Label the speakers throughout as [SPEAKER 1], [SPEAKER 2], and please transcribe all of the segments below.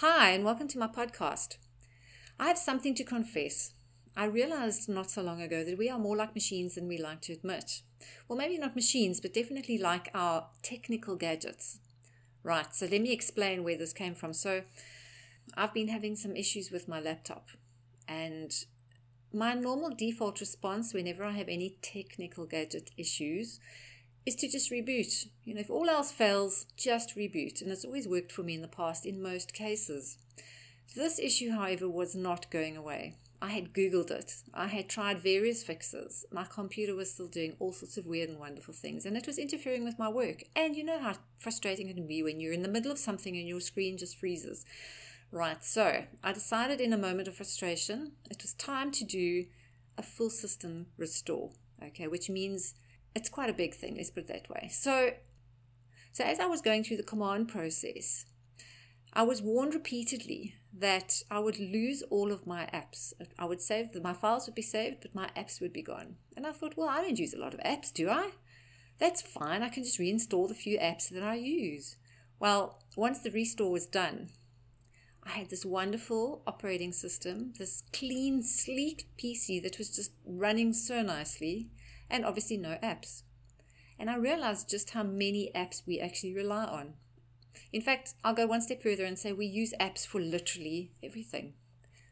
[SPEAKER 1] Hi, and welcome to my podcast. I have something to confess. I realized not so long ago that we are more like machines than we like to admit. Well, maybe not machines, but definitely like our technical gadgets. Right, so let me explain where this came from. So, I've been having some issues with my laptop, and my normal default response whenever I have any technical gadget issues is to just reboot. You know, if all else fails, just reboot. And it's always worked for me in the past in most cases. This issue, however, was not going away. I had Googled it. I had tried various fixes. My computer was still doing all sorts of weird and wonderful things, and it was interfering with my work. And you know how frustrating it can be when you're in the middle of something and your screen just freezes. Right, so I decided in a moment of frustration it was time to do a full system restore, okay, which means it's quite a big thing, let's put it that way. So, so as I was going through the command process, I was warned repeatedly that I would lose all of my apps. I would save my files would be saved, but my apps would be gone. And I thought, well, I don't use a lot of apps, do I? That's fine. I can just reinstall the few apps that I use. Well, once the restore was done, I had this wonderful operating system, this clean, sleek PC that was just running so nicely and obviously no apps. And I realized just how many apps we actually rely on. In fact, I'll go one step further and say we use apps for literally everything.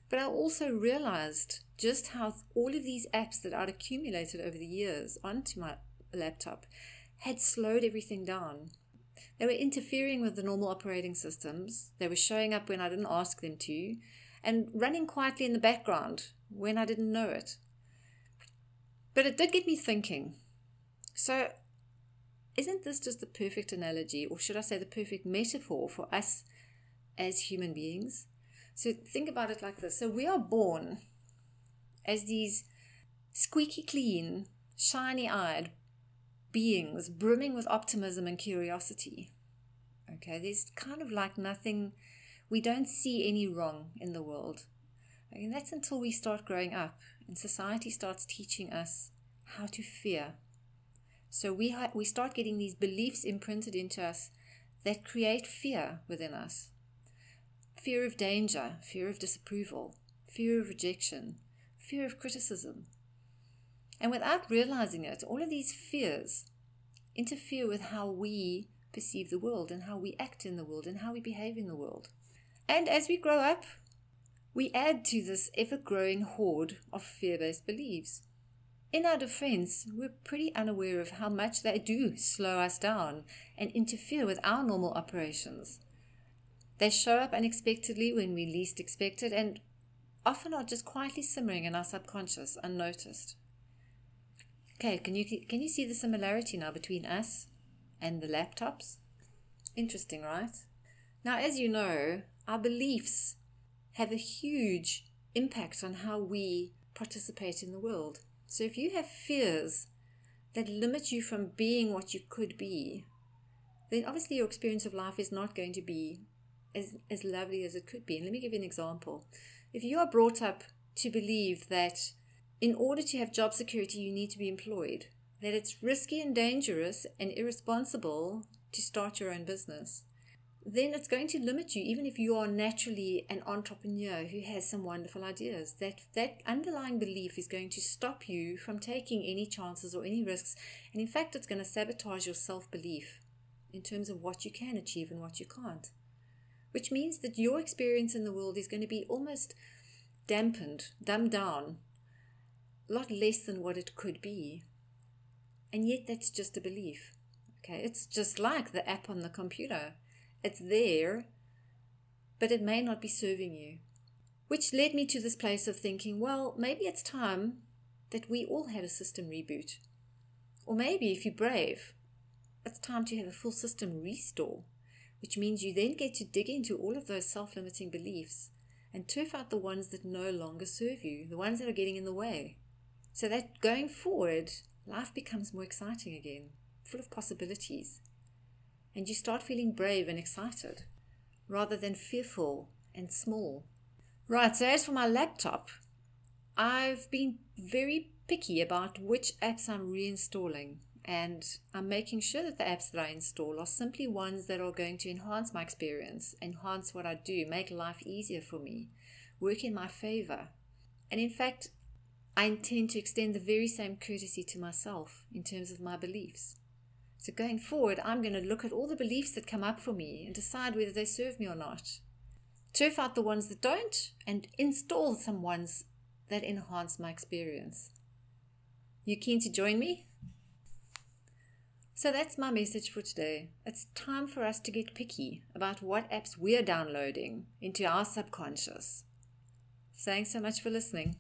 [SPEAKER 1] But I also realized just how all of these apps that I'd accumulated over the years onto my laptop had slowed everything down. They were interfering with the normal operating systems. They were showing up when I didn't ask them to and running quietly in the background when I didn't know it. But it did get me thinking. So, isn't this just the perfect analogy, or should I say the perfect metaphor for us as human beings? So, think about it like this. So, we are born as these squeaky clean, shiny eyed beings brimming with optimism and curiosity. Okay, there's kind of like nothing, we don't see any wrong in the world. And that's until we start growing up and society starts teaching us how to fear. So we, ha- we start getting these beliefs imprinted into us that create fear within us fear of danger, fear of disapproval, fear of rejection, fear of criticism. And without realizing it, all of these fears interfere with how we perceive the world and how we act in the world and how we behave in the world. And as we grow up, we add to this ever growing horde of fear based beliefs. In our defense, we're pretty unaware of how much they do slow us down and interfere with our normal operations. They show up unexpectedly when we least expect it and often are just quietly simmering in our subconscious unnoticed. Okay, can you can you see the similarity now between us and the laptops? Interesting, right? Now, as you know, our beliefs have a huge impact on how we participate in the world. So if you have fears that limit you from being what you could be, then obviously your experience of life is not going to be as, as lovely as it could be. And let me give you an example. If you are brought up to believe that in order to have job security, you need to be employed, that it's risky and dangerous and irresponsible to start your own business, then it's going to limit you even if you are naturally an entrepreneur who has some wonderful ideas. That that underlying belief is going to stop you from taking any chances or any risks. And in fact it's going to sabotage your self-belief in terms of what you can achieve and what you can't. Which means that your experience in the world is going to be almost dampened dumbed down a lot less than what it could be. And yet that's just a belief okay? It's just like the app on the computer it's there, but it may not be serving you. Which led me to this place of thinking, well, maybe it's time that we all had a system reboot. Or maybe, if you're brave, it's time to have a full system restore, which means you then get to dig into all of those self limiting beliefs and turf out the ones that no longer serve you, the ones that are getting in the way. So that going forward, life becomes more exciting again, full of possibilities and you start feeling brave and excited rather than fearful and small. Right, so as for my laptop, I've been very picky about which apps I'm reinstalling. and I'm making sure that the apps that I install are simply ones that are going to enhance my experience, enhance what I do, make life easier for me, work in my favor. And in fact, I intend to extend the very same courtesy to myself in terms of my beliefs. So going forward, I'm going to look at all the beliefs that come up for me and decide whether they serve me or not. Turf out the ones that don't and install some ones that enhance my experience. You keen to join me? So that's my message for today. It's time for us to get picky about what apps we're downloading into our subconscious. Thanks so much for listening.